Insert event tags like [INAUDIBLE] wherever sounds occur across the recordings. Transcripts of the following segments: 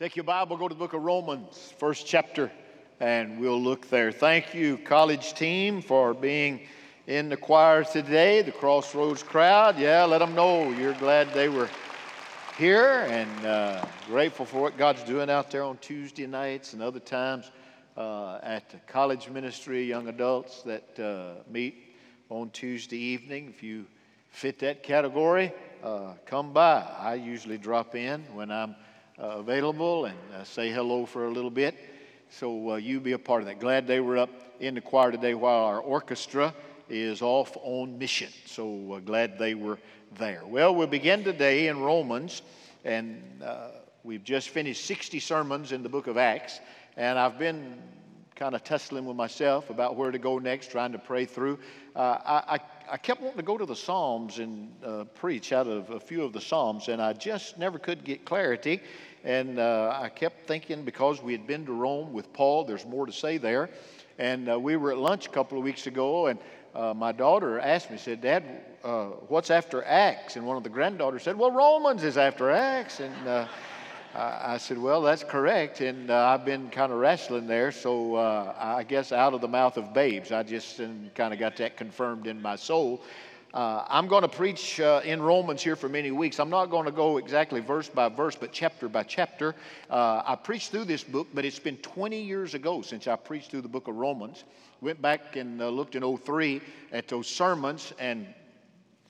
Take your Bible, go to the book of Romans, first chapter, and we'll look there. Thank you, college team, for being in the choir today, the Crossroads crowd. Yeah, let them know you're glad they were here and uh, grateful for what God's doing out there on Tuesday nights and other times uh, at the college ministry, young adults that uh, meet on Tuesday evening. If you fit that category, uh, come by. I usually drop in when I'm available and uh, say hello for a little bit. So uh, you be a part of that. Glad they were up in the choir today while our orchestra is off on mission. So uh, glad they were there. Well, we'll begin today in Romans, and uh, we've just finished 60 sermons in the book of Acts, and I've been kind of tussling with myself about where to go next, trying to pray through. Uh, I, I, I, kept wanting to go to the Psalms and uh, preach out of a few of the Psalms, and I just never could get clarity. And uh, I kept thinking because we had been to Rome with Paul, there's more to say there. And uh, we were at lunch a couple of weeks ago, and uh, my daughter asked me, said, Dad, uh, what's after Acts? And one of the granddaughters said, Well, Romans is after Acts. And uh, I said, Well, that's correct. And uh, I've been kind of wrestling there. So I guess out of the mouth of babes, I just kind of got that confirmed in my soul. Uh, I'm going to preach uh, in Romans here for many weeks. I'm not going to go exactly verse by verse, but chapter by chapter. Uh, I preached through this book, but it's been 20 years ago since I preached through the book of Romans. Went back and uh, looked in 03 at those sermons, and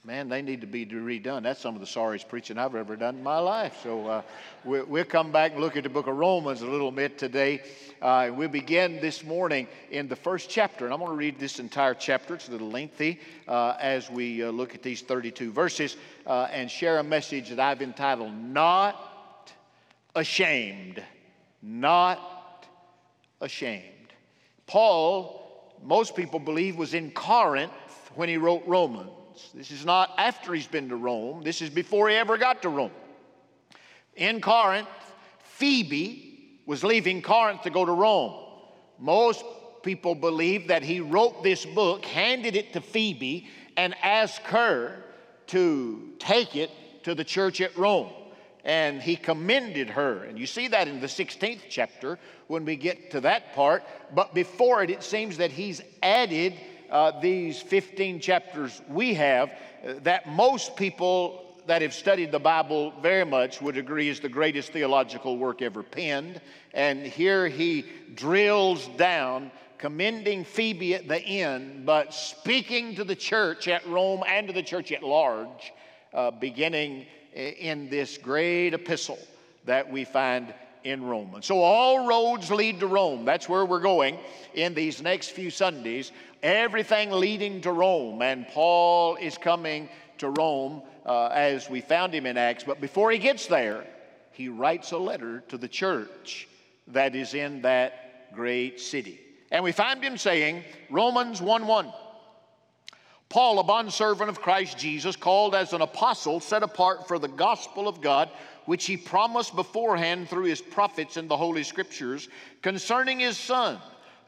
man, they need to be redone. That's some of the sorriest preaching I've ever done in my life. So uh, we, will come back and look at the book of Romans a little bit today. Uh, we begin this morning in the first chapter, and I'm going to read this entire chapter. It's a little lengthy uh, as we uh, look at these 32 verses uh, and share a message that I've entitled Not Ashamed. Not Ashamed. Paul, most people believe, was in Corinth when he wrote Romans. This is not after he's been to Rome, this is before he ever got to Rome. In Corinth, Phoebe was leaving Corinth to go to Rome. Most people believe that he wrote this book, handed it to Phoebe, and asked her to take it to the church at Rome. And he commended her. And you see that in the 16th chapter when we get to that part. But before it, it seems that he's added uh, these 15 chapters we have uh, that most people that have studied the Bible very much would agree is the greatest theological work ever penned. And here he drills down, commending Phoebe at the end, but speaking to the church at Rome and to the church at large, uh, beginning in this great epistle that we find in Romans. So all roads lead to Rome. That's where we're going in these next few Sundays. Everything leading to Rome. And Paul is coming to Rome uh, as we found him in Acts. But before he gets there, he writes a letter to the church that is in that great city. And we find him saying, Romans 1 1. Paul, a bondservant of Christ Jesus, called as an apostle, set apart for the gospel of God which he promised beforehand through his prophets in the Holy Scriptures concerning his Son,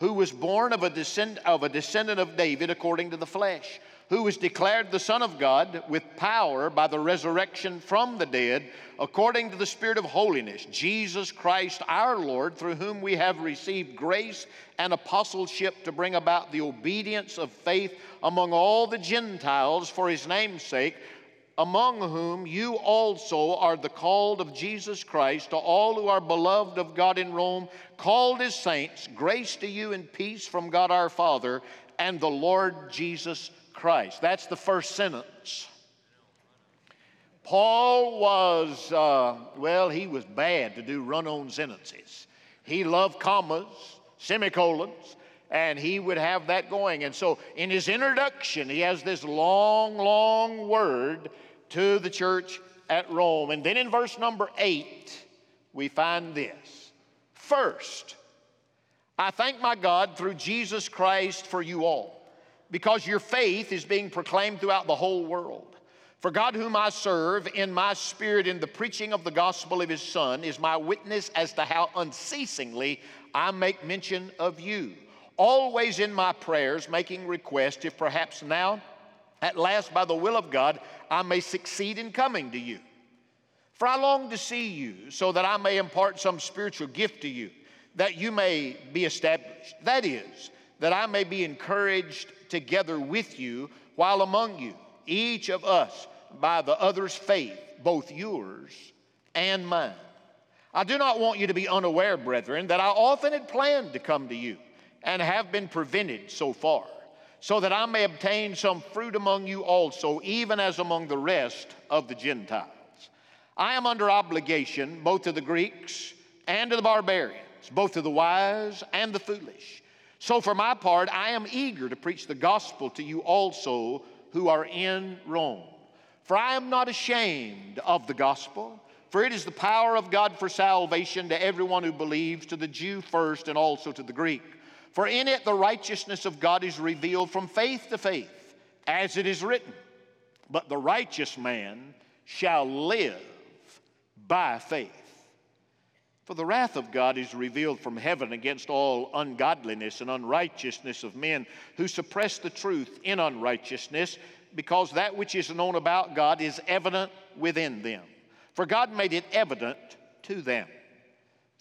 who was born of a, descend- of a descendant of David according to the flesh, who was declared the Son of God with power by the resurrection from the dead, according to the Spirit of holiness, Jesus Christ our Lord, through whom we have received grace and apostleship to bring about the obedience of faith among all the Gentiles for his name's sake among whom you also are the called of Jesus Christ, to all who are beloved of God in Rome, called as saints, grace to you and peace from God our Father and the Lord Jesus Christ. That's the first sentence. Paul was, uh, well, he was bad to do run on sentences. He loved commas, semicolons, and he would have that going. And so in his introduction, he has this long, long word to the church at Rome. And then in verse number eight, we find this First, I thank my God through Jesus Christ for you all, because your faith is being proclaimed throughout the whole world. For God, whom I serve in my spirit in the preaching of the gospel of his Son, is my witness as to how unceasingly I make mention of you, always in my prayers, making request, if perhaps now, at last, by the will of God, I may succeed in coming to you. For I long to see you, so that I may impart some spiritual gift to you, that you may be established. That is, that I may be encouraged together with you while among you, each of us by the other's faith, both yours and mine. I do not want you to be unaware, brethren, that I often had planned to come to you and have been prevented so far, so that I may obtain some fruit among you also, even as among the rest of the Gentiles. I am under obligation both to the Greeks and to the barbarians, both to the wise and the foolish. So, for my part, I am eager to preach the gospel to you also who are in Rome. For I am not ashamed of the gospel, for it is the power of God for salvation to everyone who believes, to the Jew first and also to the Greek. For in it the righteousness of God is revealed from faith to faith, as it is written, But the righteous man shall live by faith. For the wrath of God is revealed from heaven against all ungodliness and unrighteousness of men who suppress the truth in unrighteousness, because that which is known about God is evident within them. For God made it evident to them.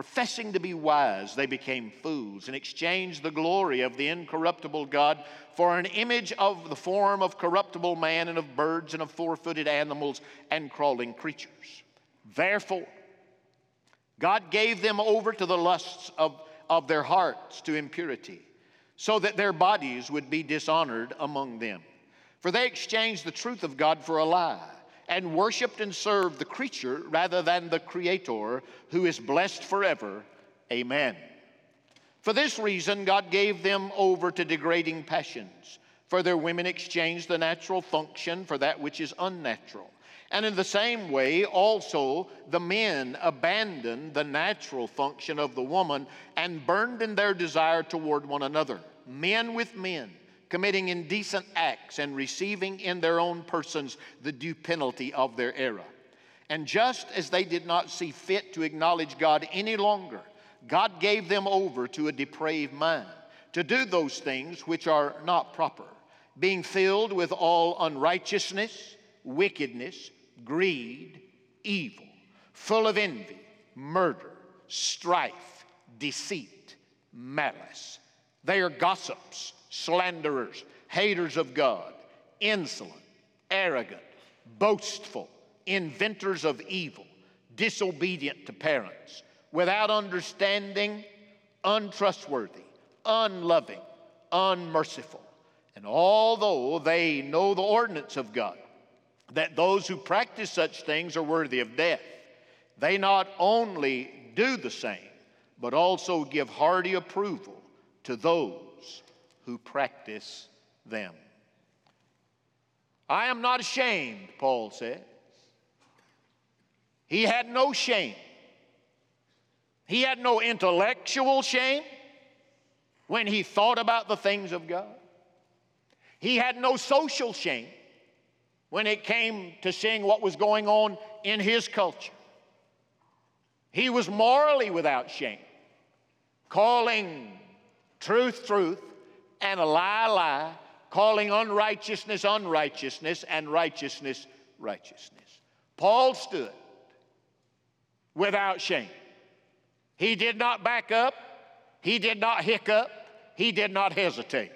Professing to be wise, they became fools and exchanged the glory of the incorruptible God for an image of the form of corruptible man and of birds and of four footed animals and crawling creatures. Therefore, God gave them over to the lusts of, of their hearts to impurity, so that their bodies would be dishonored among them. For they exchanged the truth of God for a lie, and worshiped and served the creature rather than the Creator, who is blessed forever. Amen. For this reason, God gave them over to degrading passions. For their women exchanged the natural function for that which is unnatural. And in the same way, also, the men abandoned the natural function of the woman and burned in their desire toward one another, men with men, committing indecent acts and receiving in their own persons the due penalty of their error. And just as they did not see fit to acknowledge God any longer, God gave them over to a depraved mind to do those things which are not proper, being filled with all unrighteousness, wickedness, greed, evil, full of envy, murder, strife, deceit, malice. They are gossips, slanderers, haters of God, insolent, arrogant, boastful, inventors of evil, disobedient to parents, without understanding, untrustworthy, unloving, unmerciful. And although they know the ordinance of God, that those who practice such things are worthy of death. They not only do the same, but also give hearty approval to those who practice them. I am not ashamed, Paul said. He had no shame. He had no intellectual shame when he thought about the things of God. He had no social shame when it came to seeing what was going on in his culture. He was morally without shame, calling truth, truth, and a lie, lie, calling unrighteousness, unrighteousness, and righteousness, righteousness. Paul stood without shame. He did not back up, he did not hiccup, he did not hesitate.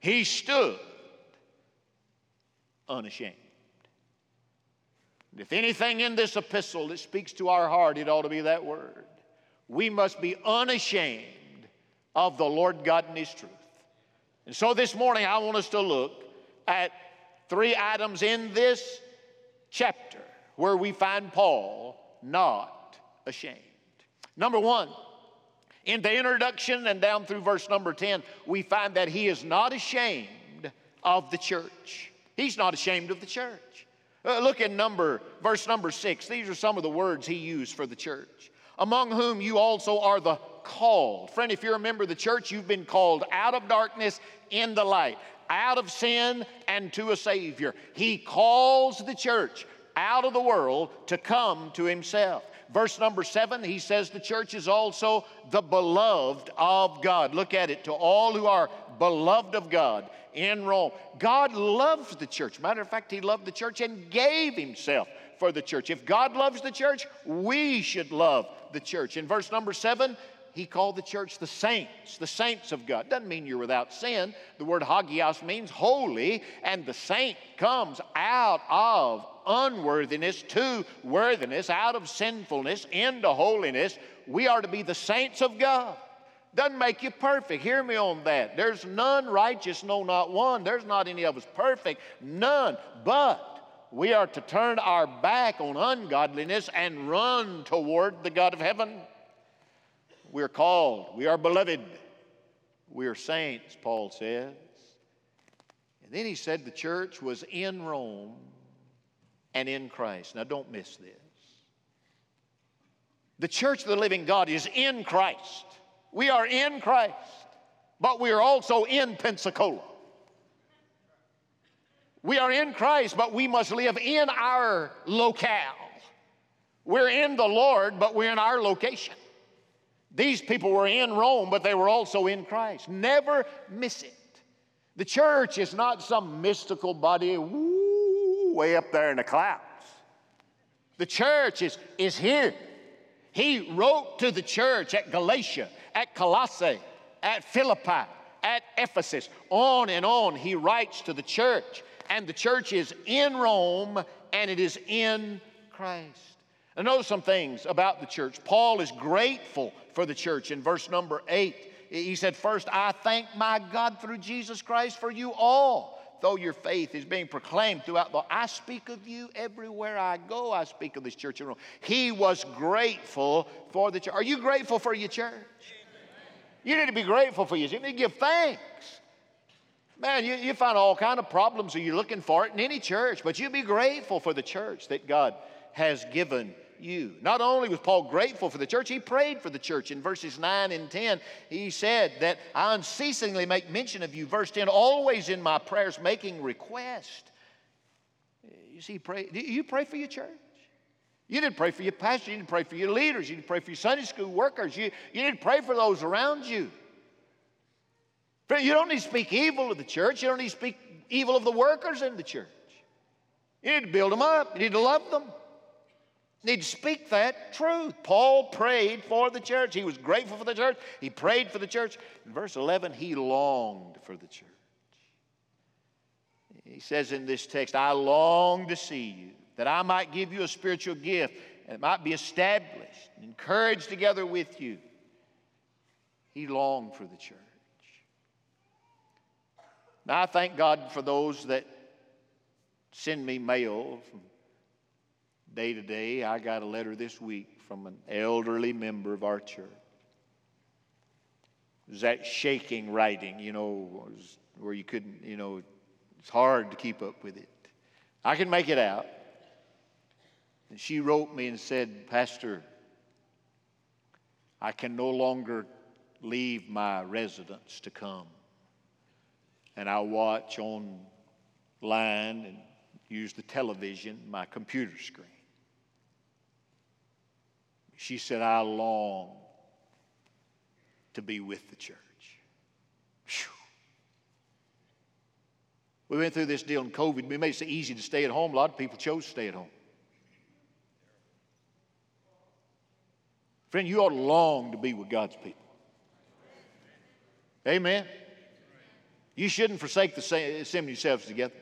He stood unashamed. If anything in this epistle that speaks to our heart, it ought to be that word. We must be unashamed of the Lord God and His truth. And so this morning, I want us to look at three items in this chapter where we find Paul not ashamed. Number one, in the introduction and down through verse number 10, we find that he is not ashamed of the church. He's not ashamed of the church. Uh, look at number, verse number six. These are some of the words he used for the church. among whom you also are the called. Friend, if you're a member of the church, you've been called out of darkness in the light, out of sin and to a Savior. He calls the church out of the world to come to Himself. Verse number seven, he says the church is also the beloved of God. Look at it. To all who are beloved of God in Rome. God loves the church. Matter of fact, He loved the church and gave Himself for the church. If God loves the church, we should love the church. In verse number seven, he called the church the saints, the saints of God. Doesn't mean you're without sin. The word hagios means holy, and the saint comes out of unworthiness to worthiness, out of sinfulness into holiness. We are to be the saints of God. Doesn't make you perfect. Hear me on that. There's none righteous, no, not one. There's not any of us perfect, none. But we are to turn our back on ungodliness and run toward the God of heaven. We're called, we are beloved, we are saints, Paul says. And then he said the church was in Rome and in Christ. Now don't miss this. The church of the living God is in Christ. We are in Christ, but we are also in Pensacola. We are in Christ, but we must live in our locale. We're in the Lord, but we're in our location. These people were in Rome, but they were also in Christ. Never miss it. The church is not some mystical body woo, way up there in the clouds. The church is, is here. He wrote to the church at Galatia, at Colossae, at Philippi, at Ephesus. On and on, he writes to the church. And the church is in Rome and it is in Christ. And notice some things about the church. Paul is grateful for the church in verse number eight. He said, First, I thank my God through Jesus Christ for you all. Though your faith is being proclaimed throughout the I speak of you everywhere I go. I speak of this church in Rome. He was grateful for the church. Are you grateful for your church? You need to be grateful for your church. You need to give thanks. Man, you, you find all kind of problems or you're looking for it in any church, but you be grateful for the church that God has given you. Not only was Paul grateful for the church, he prayed for the church. In verses 9 and 10, he said that I unceasingly make mention of you. Verse 10, always in my prayers making request. You see, pray, you pray for your church. You didn't pray for your pastor, you didn't pray for your leaders, you didn't pray for your Sunday school workers, you, you didn't pray for those around you. You don't need to speak evil of the church, you don't need to speak evil of the workers in the church. You need to build them up, you need to love them need to speak that truth. Paul prayed for the church. He was grateful for the church. He prayed for the church. In verse 11, he longed for the church. He says in this text, I long to see you, that I might give you a spiritual gift, and it might be established, and encouraged together with you. He longed for the church. Now, I thank God for those that send me mail from day to day. I got a letter this week from an elderly member of our church. It was that shaking writing, you know, where you couldn't, you know, it's hard to keep up with it. I can make it out. And she wrote me and said, Pastor, I can no longer leave my residence to come. And I watch online and use the television, my computer screen. She said, I long to be with the church. Whew. We went through this deal in COVID. We made it so easy to stay at home. A lot of people chose to stay at home. Friend, you ought to long to be with God's people. Amen. You shouldn't forsake the assembling yourselves together.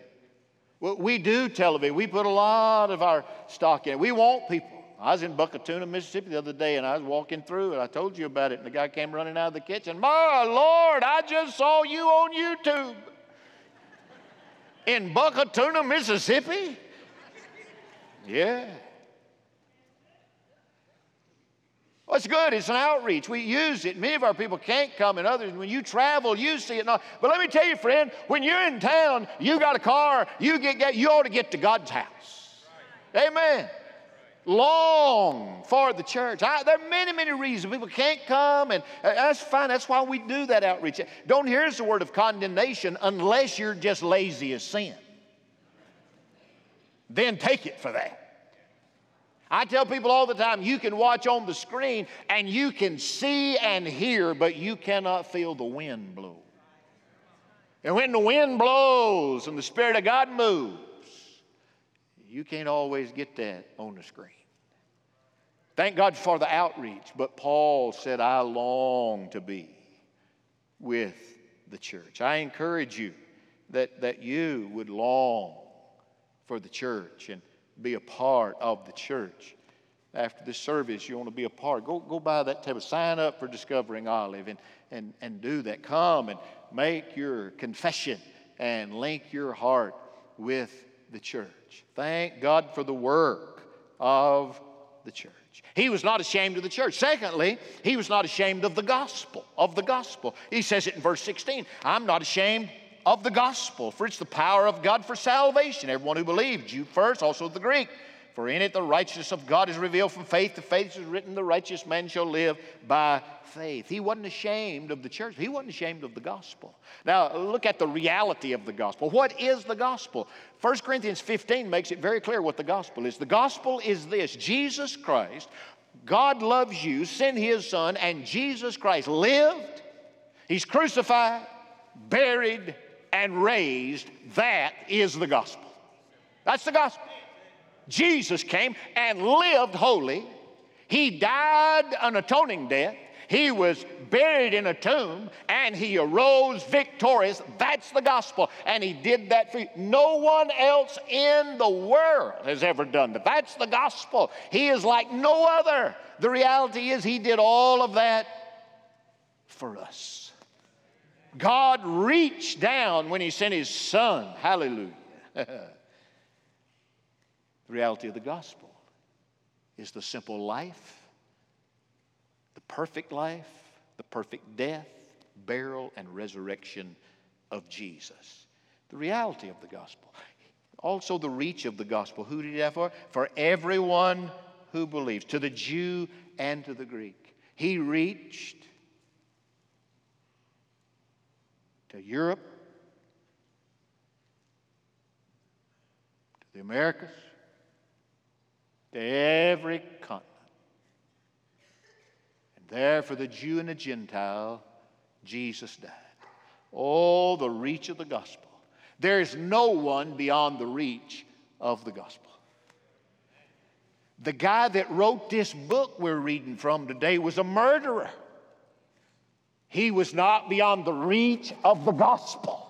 We do television. We put a lot of our stock in. it. We want people. I was in Buckatunna, Mississippi the other day, and I was walking through, and I told you about it. And the guy came running out of the kitchen. My Lord, I just saw you on YouTube in Buckatunna, Mississippi. Yeah. Well, it's good. It's an outreach. We use it. Many of our people can't come, and others, when you travel, you see it. But let me tell you, friend, when you're in town, you got a car, you get, you ought to get to God's house. Amen. Long for the church. I, there are many, many reasons people can't come, and uh, that's fine. That's why we do that outreach. Don't hear us a word of condemnation unless you're just lazy as sin. Then take it for that. I tell people all the time you can watch on the screen and you can see and hear, but you cannot feel the wind blow. And when the wind blows and the Spirit of God moves, you can't always get that on the screen. Thank God for the outreach, but Paul said, I long to be with the church. I encourage you that, that you would long for the church and be a part of the church. After this service, you want to be a part. Go, go by that table. Sign up for Discovering Olive and, and, and do that. Come and make your confession and link your heart with the church. Thank God for the work of the church. He was not ashamed of the church. Secondly, he was not ashamed of the gospel, of the gospel. He says it in verse 16, I'm not ashamed of the gospel, for it's the power of God for salvation. Everyone who believes, Jew first, also the Greek. For in it the righteousness of God is revealed from faith to faith. It is written, the righteous man shall live by faith. He wasn't ashamed of the church. He wasn't ashamed of the gospel. Now, look at the reality of the gospel. What is the gospel? 1 Corinthians 15 makes it very clear what the gospel is. The gospel is this Jesus Christ, God loves you, sent his son, and Jesus Christ lived, he's crucified, buried, and raised, that is the gospel. That's the gospel. Jesus came and lived holy. He died an atoning death. He was buried in a tomb and he arose victorious. That's the gospel. And he did that for you. No one else in the world has ever done that. That's the gospel. He is like no other. The reality is, he did all of that for us. God reached down when He sent His Son. Hallelujah. [LAUGHS] the reality of the gospel is the simple life, the perfect life, the perfect death, burial, and resurrection of Jesus. The reality of the gospel. Also, the reach of the gospel. Who did he have for? For everyone who believes, to the Jew and to the Greek. He reached to Europe, to the Americas, to every continent. And there for the Jew and the Gentile, Jesus died. Oh, the reach of the gospel. There is no one beyond the reach of the gospel. The guy that wrote this book we're reading from today was a murderer. He was not beyond the reach of the gospel.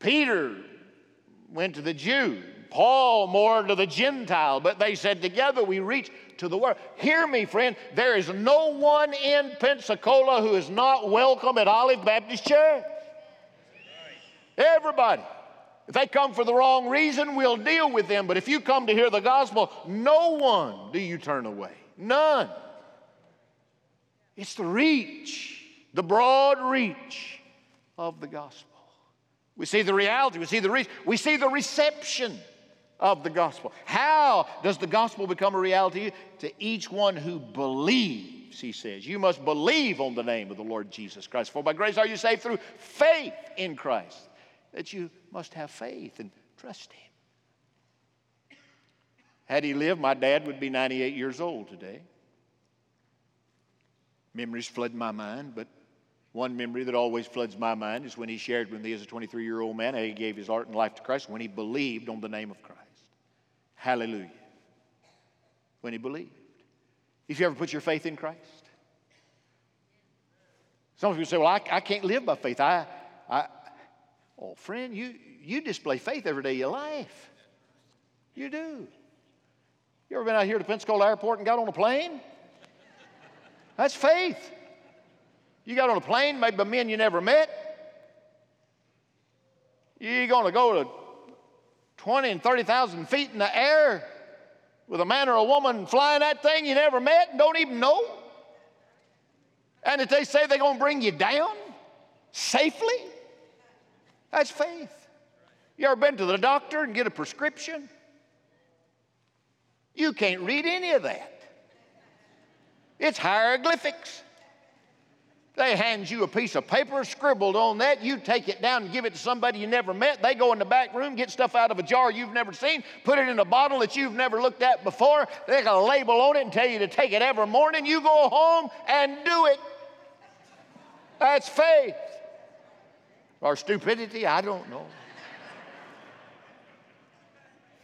Peter went to the Jew, Paul more to the Gentile, but they said, Together we reach to the world. Hear me, friend, there is no one in Pensacola who is not welcome at Olive Baptist Church. Everybody. If they come for the wrong reason, we'll deal with them. But if you come to hear the gospel, no one do you turn away. None. It's the reach, the broad reach of the gospel. We see the reality, we see the reach, we see the reception of the gospel. How does the gospel become a reality? To each one who believes, he says. You must believe on the name of the Lord Jesus Christ. For by grace are you saved through faith in Christ. That you must have faith and trust him. Had he lived, my dad would be 98 years old today. Memories flood my mind, but one memory that always floods my mind is when he shared with me as a 23 year old man how he gave his heart and life to Christ when he believed on the name of Christ. Hallelujah. When he believed. If you ever put your faith in Christ? Some of you say, Well, I, I can't live by faith. I, I, oh, friend, you, you display faith every day of your life. You do. You ever been out here to Pensacola Airport and got on a plane? That's faith. You got on a plane made by men you never met. You're going to go to 20 and 30,000 feet in the air with a man or a woman flying that thing you never met and don't even know. And if they say they're going to bring you down safely, that's faith. You ever been to the doctor and get a prescription? You can't read any of that. It's hieroglyphics. They hand you a piece of paper scribbled on that. You take it down and give it to somebody you never met. They go in the back room, get stuff out of a jar you've never seen, put it in a bottle that you've never looked at before. They got a label on it and tell you to take it every morning. You go home and do it. That's faith. Or stupidity, I don't know.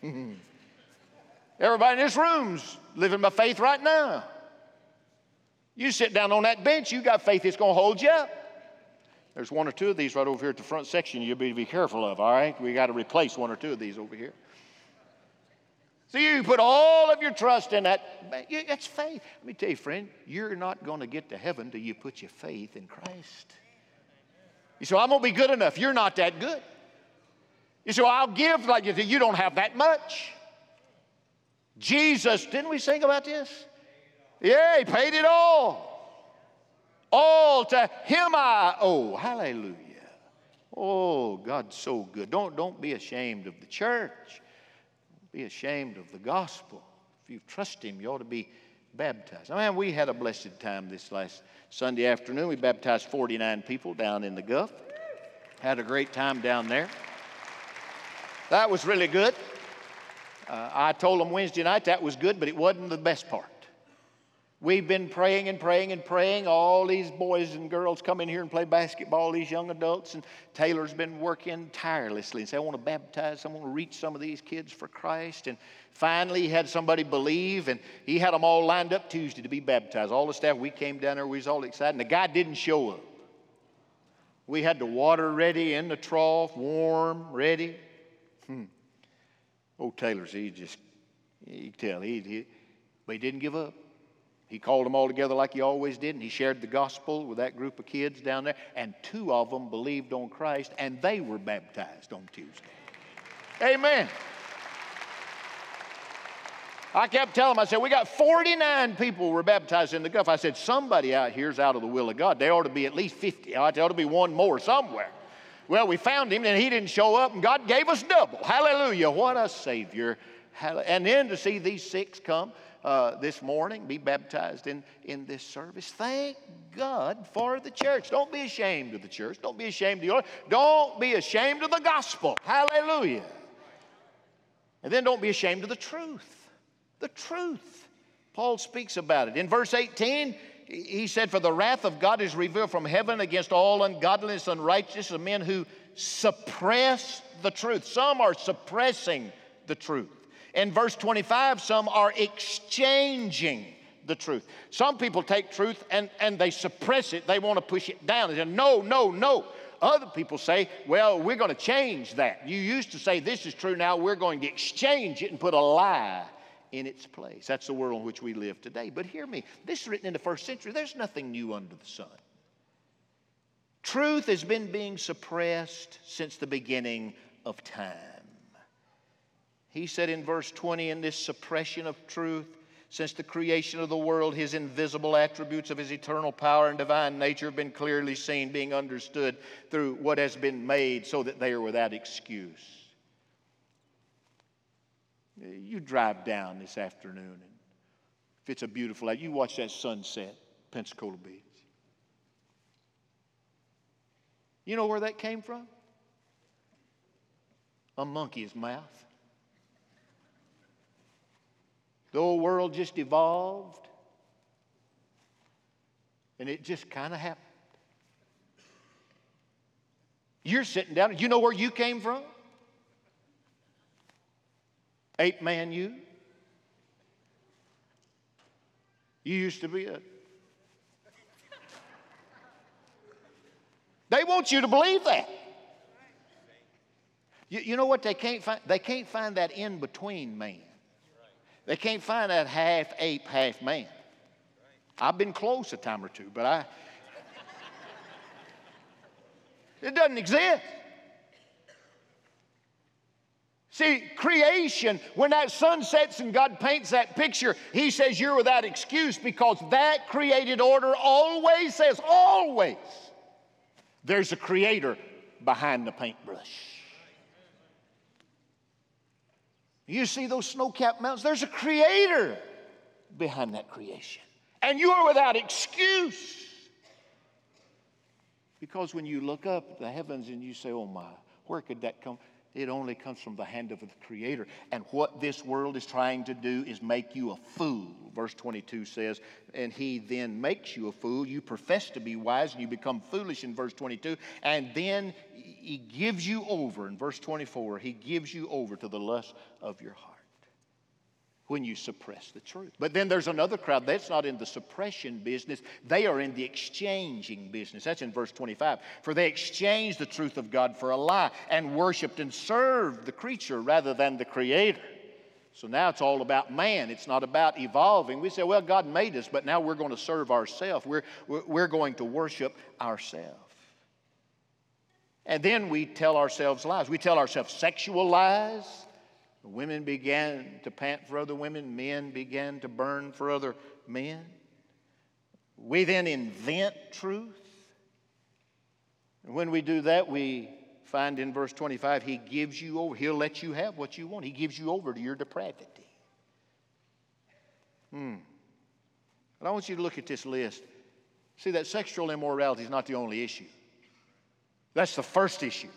[LAUGHS] Everybody in this room's living by faith right now. You sit down on that bench, you got faith it's going to hold you up. There's one or two of these right over here at the front section you'll be, be careful of, all right? We got to replace one or two of these over here. So you put all of your trust in that. That's faith. Let me tell you, friend, you're not going to get to heaven till you put your faith in Christ. You say, I'm going to be good enough. You're not that good. You say, well, I'll give like you. You don't have that much. Jesus, didn't we sing about this? Yeah, he paid it all. All to him I owe. Hallelujah. Oh, God's so good. Don't, don't be ashamed of the church. Be ashamed of the gospel. If you trust him, you ought to be baptized. I mean, we had a blessed time this last Sunday afternoon. We baptized 49 people down in the Gulf. Had a great time down there. That was really good. Uh, I told them Wednesday night that was good, but it wasn't the best part. We've been praying and praying and praying. All these boys and girls come in here and play basketball, these young adults, and Taylor's been working tirelessly and say, I want to baptize, I want to reach some of these kids for Christ. And finally, he had somebody believe, and he had them all lined up Tuesday to be baptized. All the staff, we came down there, we was all excited, and the guy didn't show up. We had the water ready in the trough, warm, ready. Hmm. Old Taylor's, he just, you tell, he, he, but he didn't give up. He called them all together like he always did, and he shared the gospel with that group of kids down there. And two of them believed on Christ, and they were baptized on Tuesday. Amen. I kept telling them, I said, we got 49 people were baptized in the Gulf. I said, somebody out here's out of the will of God. There ought to be at least 50. There ought to be one more somewhere. Well, we found him, and he didn't show up, and God gave us double. Hallelujah. What a Savior. And then to see these six come uh, this morning, be baptized in, in this service. Thank God for the church. Don't be ashamed of the church. Don't be ashamed of your. Don't be ashamed of the gospel. Hallelujah. And then don't be ashamed of the truth. The truth. Paul speaks about it. In verse 18, he said, For the wrath of God is revealed from heaven against all ungodliness and unrighteousness of men who suppress the truth. Some are suppressing the truth. In verse 25, some are exchanging the truth. Some people take truth and, and they suppress it, they want to push it down. They say, no, no, no. Other people say, well, we're going to change that. You used to say this is true, now we're going to exchange it and put a lie in its place. That's the world in which we live today. But hear me, this is written in the first century. There's nothing new under the sun. Truth has been being suppressed since the beginning of time. He said in verse 20, in this suppression of truth, since the creation of the world, his invisible attributes of his eternal power and divine nature have been clearly seen, being understood through what has been made, so that they are without excuse. You drive down this afternoon, and if it's a beautiful day, you watch that sunset, Pensacola Beach. You know where that came from? A monkey's mouth. The old world just evolved, and it just kind of happened. You're sitting down, you know where you came from? Ape man, you. You used to be a. They want you to believe that. You, you know what they can't find? They can't find that in between man. They can't find that half ape, half man. I've been close a time or two, but I. [LAUGHS] it doesn't exist. See, creation, when that sun sets and God paints that picture, He says you're without excuse because that created order always says, always, there's a creator behind the paintbrush. You see those snow capped mountains? There's a creator behind that creation. And you are without excuse. Because when you look up at the heavens and you say, oh my, where could that come? It only comes from the hand of the Creator. And what this world is trying to do is make you a fool. Verse 22 says, And he then makes you a fool. You profess to be wise and you become foolish in verse 22. And then he gives you over. In verse 24, he gives you over to the lust of your heart when you suppress the truth. But then there's another crowd that's not in the suppression business, they are in the exchanging business. That's in verse 25. For they exchanged the truth of God for a lie and worshiped and served the creature rather than the creator. So now it's all about man. It's not about evolving. We say, well, God made us, but now we're going to serve ourselves. We're, we're going to worship ourselves. And then we tell ourselves lies. We tell ourselves sexual lies. Women began to pant for other women, men began to burn for other men. We then invent truth. And when we do that, we find in verse 25, He gives you over, He'll let you have what you want. He gives you over to your depravity. Hmm. But I want you to look at this list. See, that sexual immorality is not the only issue. That's the first issue.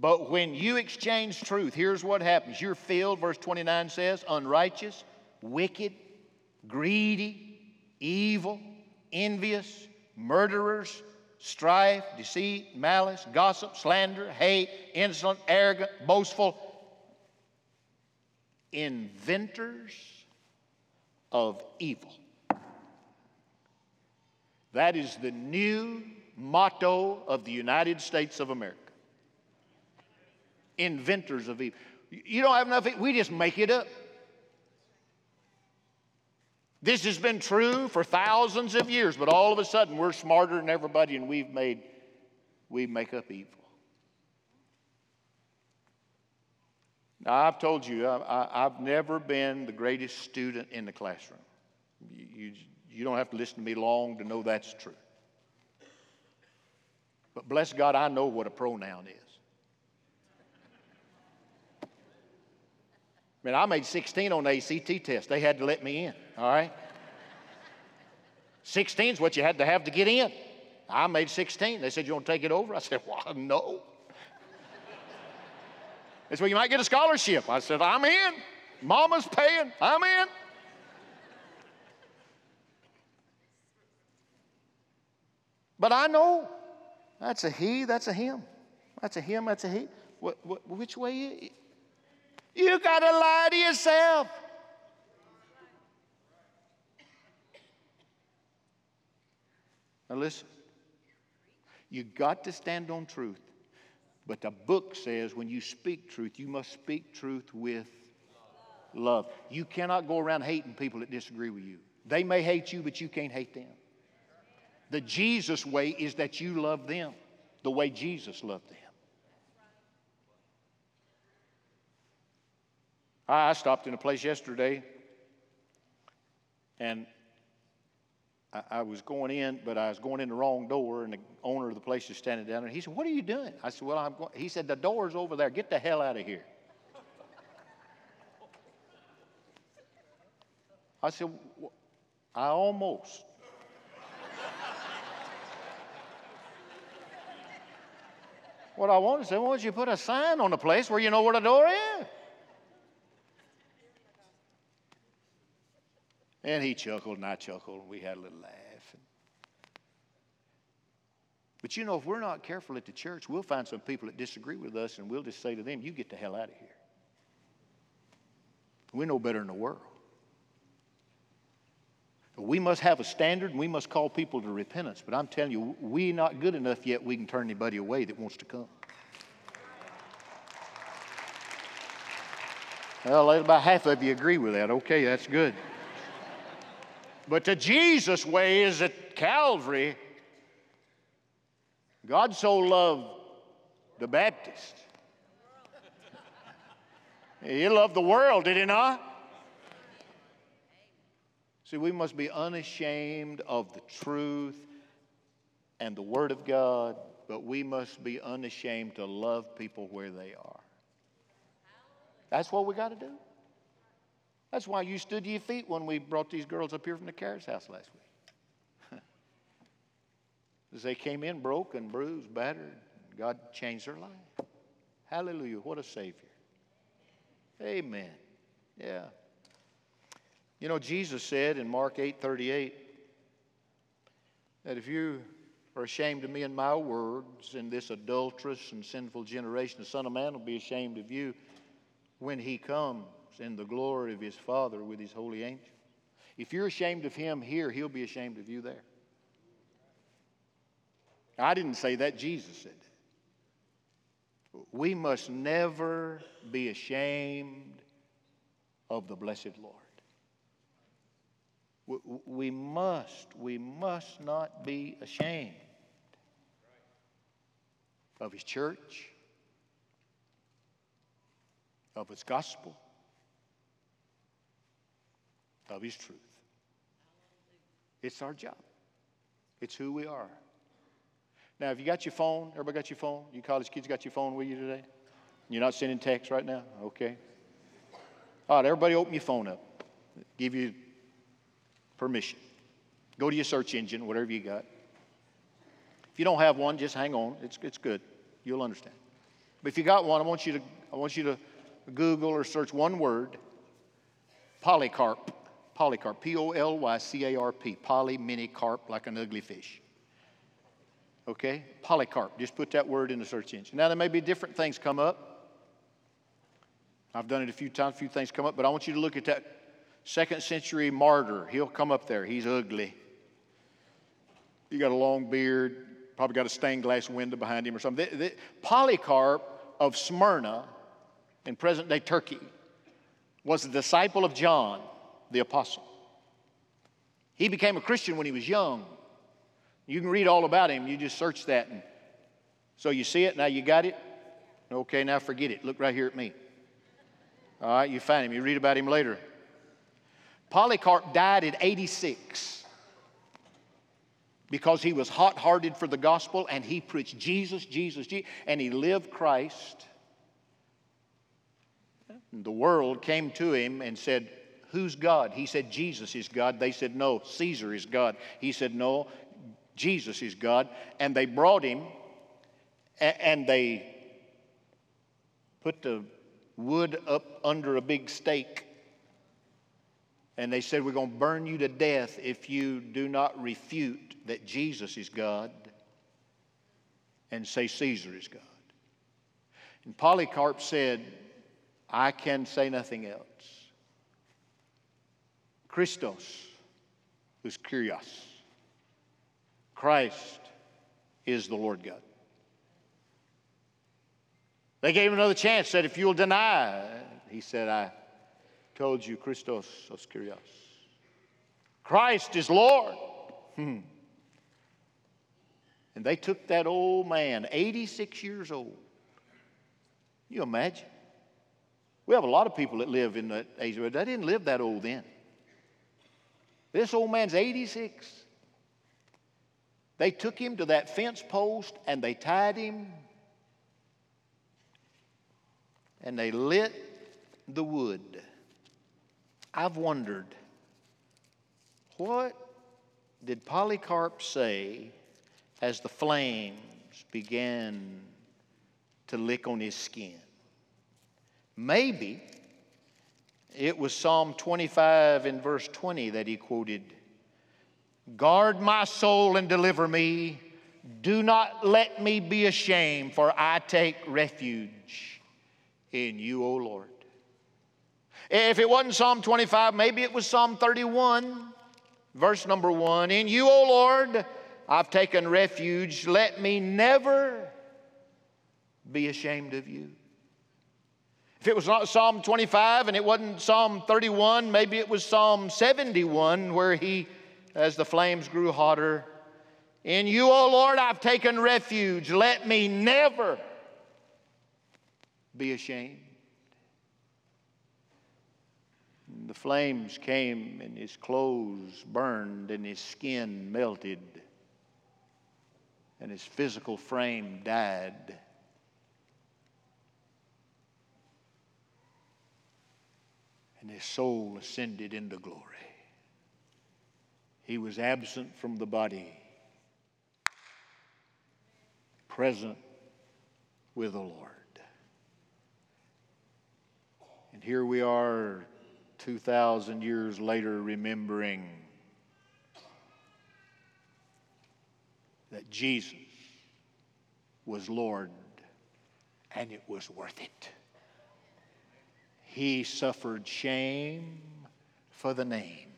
But when you exchange truth, here's what happens. You're filled, verse 29 says, unrighteous, wicked, greedy, evil, envious, murderers, strife, deceit, malice, gossip, slander, hate, insolent, arrogant, boastful, inventors of evil. That is the new motto of the United States of America inventors of evil. You don't have enough, we just make it up. This has been true for thousands of years, but all of a sudden we're smarter than everybody and we've made, we make up evil. Now, I've told you, I, have never been the greatest student in the classroom. You, you, you don't have to listen to me long to know that's true. But bless God, I know what a pronoun is. I mean, I made 16 on the ACT test. They had to let me in, all right? 16 is what you had to have to get in. I made 16. They said, You want to take it over? I said, [LAUGHS] Well, no. They said, Well, you might get a scholarship. I said, I'm in. Mama's paying. I'm in. But I know that's a he, that's a him. That's a him, that's a he. What, what, which way? You got to lie to yourself. Now, listen. You got to stand on truth. But the book says when you speak truth, you must speak truth with love. You cannot go around hating people that disagree with you. They may hate you, but you can't hate them. The Jesus way is that you love them the way Jesus loved them. I stopped in a place yesterday and I, was going in, but I was going in the wrong door, and the owner of the place is standing down there. He said, What are you doing? I said, Well, I'm going. He said, The door's over there. Get the hell out of here. I said, I almost. What I want to say, why don't you put a sign on the place where you know where the door is? And he chuckled and I chuckled and we had a little laugh. But you know, if we're not careful at the church, we'll find some people that disagree with us and we'll just say to them, You get the hell out of here. We know better than the world. We must have a standard and we must call people to repentance. But I'm telling you, we're not good enough yet we can turn anybody away that wants to come. Well, about half of you agree with that. Okay, that's good. But the Jesus way is at Calvary. God so loved the Baptist. He loved the world, did he not? See, we must be unashamed of the truth and the Word of God, but we must be unashamed to love people where they are. That's what we got to do. That's why you stood to your feet when we brought these girls up here from the carriage house last week. As [LAUGHS] they came in broken, bruised, battered, God changed their life. Hallelujah. What a Savior. Amen. Yeah. You know, Jesus said in Mark 8 38 that if you are ashamed of me and my words in this adulterous and sinful generation, the Son of Man will be ashamed of you when he comes in the glory of his Father with his holy angels. If you're ashamed of him here, he'll be ashamed of you there. I didn't say that, Jesus said that. We must never be ashamed of the blessed Lord. We must, we must not be ashamed of His church, of His gospel, of His truth. It's our job, it's who we are. Now, if you got your phone? Everybody got your phone? You college kids got your phone with you today? You're not sending text right now? Okay. All right, everybody open your phone up. Give you permission. Go to your search engine, whatever you got. If you don't have one, just hang on. It's, it's good. You'll understand. But if you got one, I want you to, I want you to Google or search one word Polycarp. Polycarp. P O L Y C A R P. Poly, mini carp, like an ugly fish. Okay? Polycarp. Just put that word in the search engine. Now, there may be different things come up. I've done it a few times, a few things come up, but I want you to look at that second century martyr. He'll come up there. He's ugly. He got a long beard, probably got a stained glass window behind him or something. The, the, Polycarp of Smyrna in present day Turkey was a disciple of John the Apostle. He became a Christian when he was young. You can read all about him. You just search that. And so you see it. Now you got it. Okay, now forget it. Look right here at me. All right, you find him. You read about him later. Polycarp died at 86 because he was hot hearted for the gospel and he preached Jesus, Jesus, Jesus, and he lived Christ. The world came to him and said, Who's God? He said, Jesus is God. They said, No, Caesar is God. He said, No, Jesus is God. And they brought him and they put the wood up under a big stake. And they said, We're going to burn you to death if you do not refute that Jesus is God and say Caesar is God. And Polycarp said, I can say nothing else. Christos is Kyrios. Christ is the Lord God. They gave him another chance, said, If you'll deny, he said, I told you, Christos os Kyrios. Christ is Lord. Hmm. And they took that old man, 86 years old. you imagine? We have a lot of people that live in that age, but they didn't live that old then. This old man's 86. They took him to that fence post and they tied him and they lit the wood. I've wondered, what did Polycarp say as the flames began to lick on his skin? Maybe it was Psalm 25 in verse 20 that he quoted Guard my soul and deliver me. Do not let me be ashamed, for I take refuge in you, O Lord. If it wasn't Psalm 25, maybe it was Psalm 31, verse number one. In you, O Lord, I've taken refuge. Let me never be ashamed of you. If it was not Psalm 25 and it wasn't Psalm 31, maybe it was Psalm 71 where he, as the flames grew hotter, in you, O Lord, I've taken refuge. Let me never be ashamed. The flames came and his clothes burned and his skin melted and his physical frame died. and his soul ascended into glory. He was absent from the body, present with the Lord. And here we are 2,000 years later, remembering that Jesus was Lord and it was worth it. He suffered shame for the name.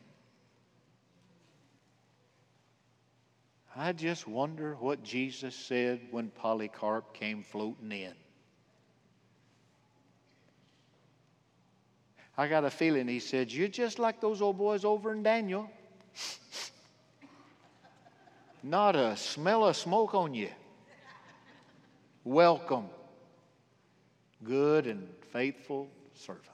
I just wonder what Jesus said when Polycarp came floating in. I got a feeling he said, You're just like those old boys over in Daniel. Not a smell of smoke on you. Welcome, good and faithful servant.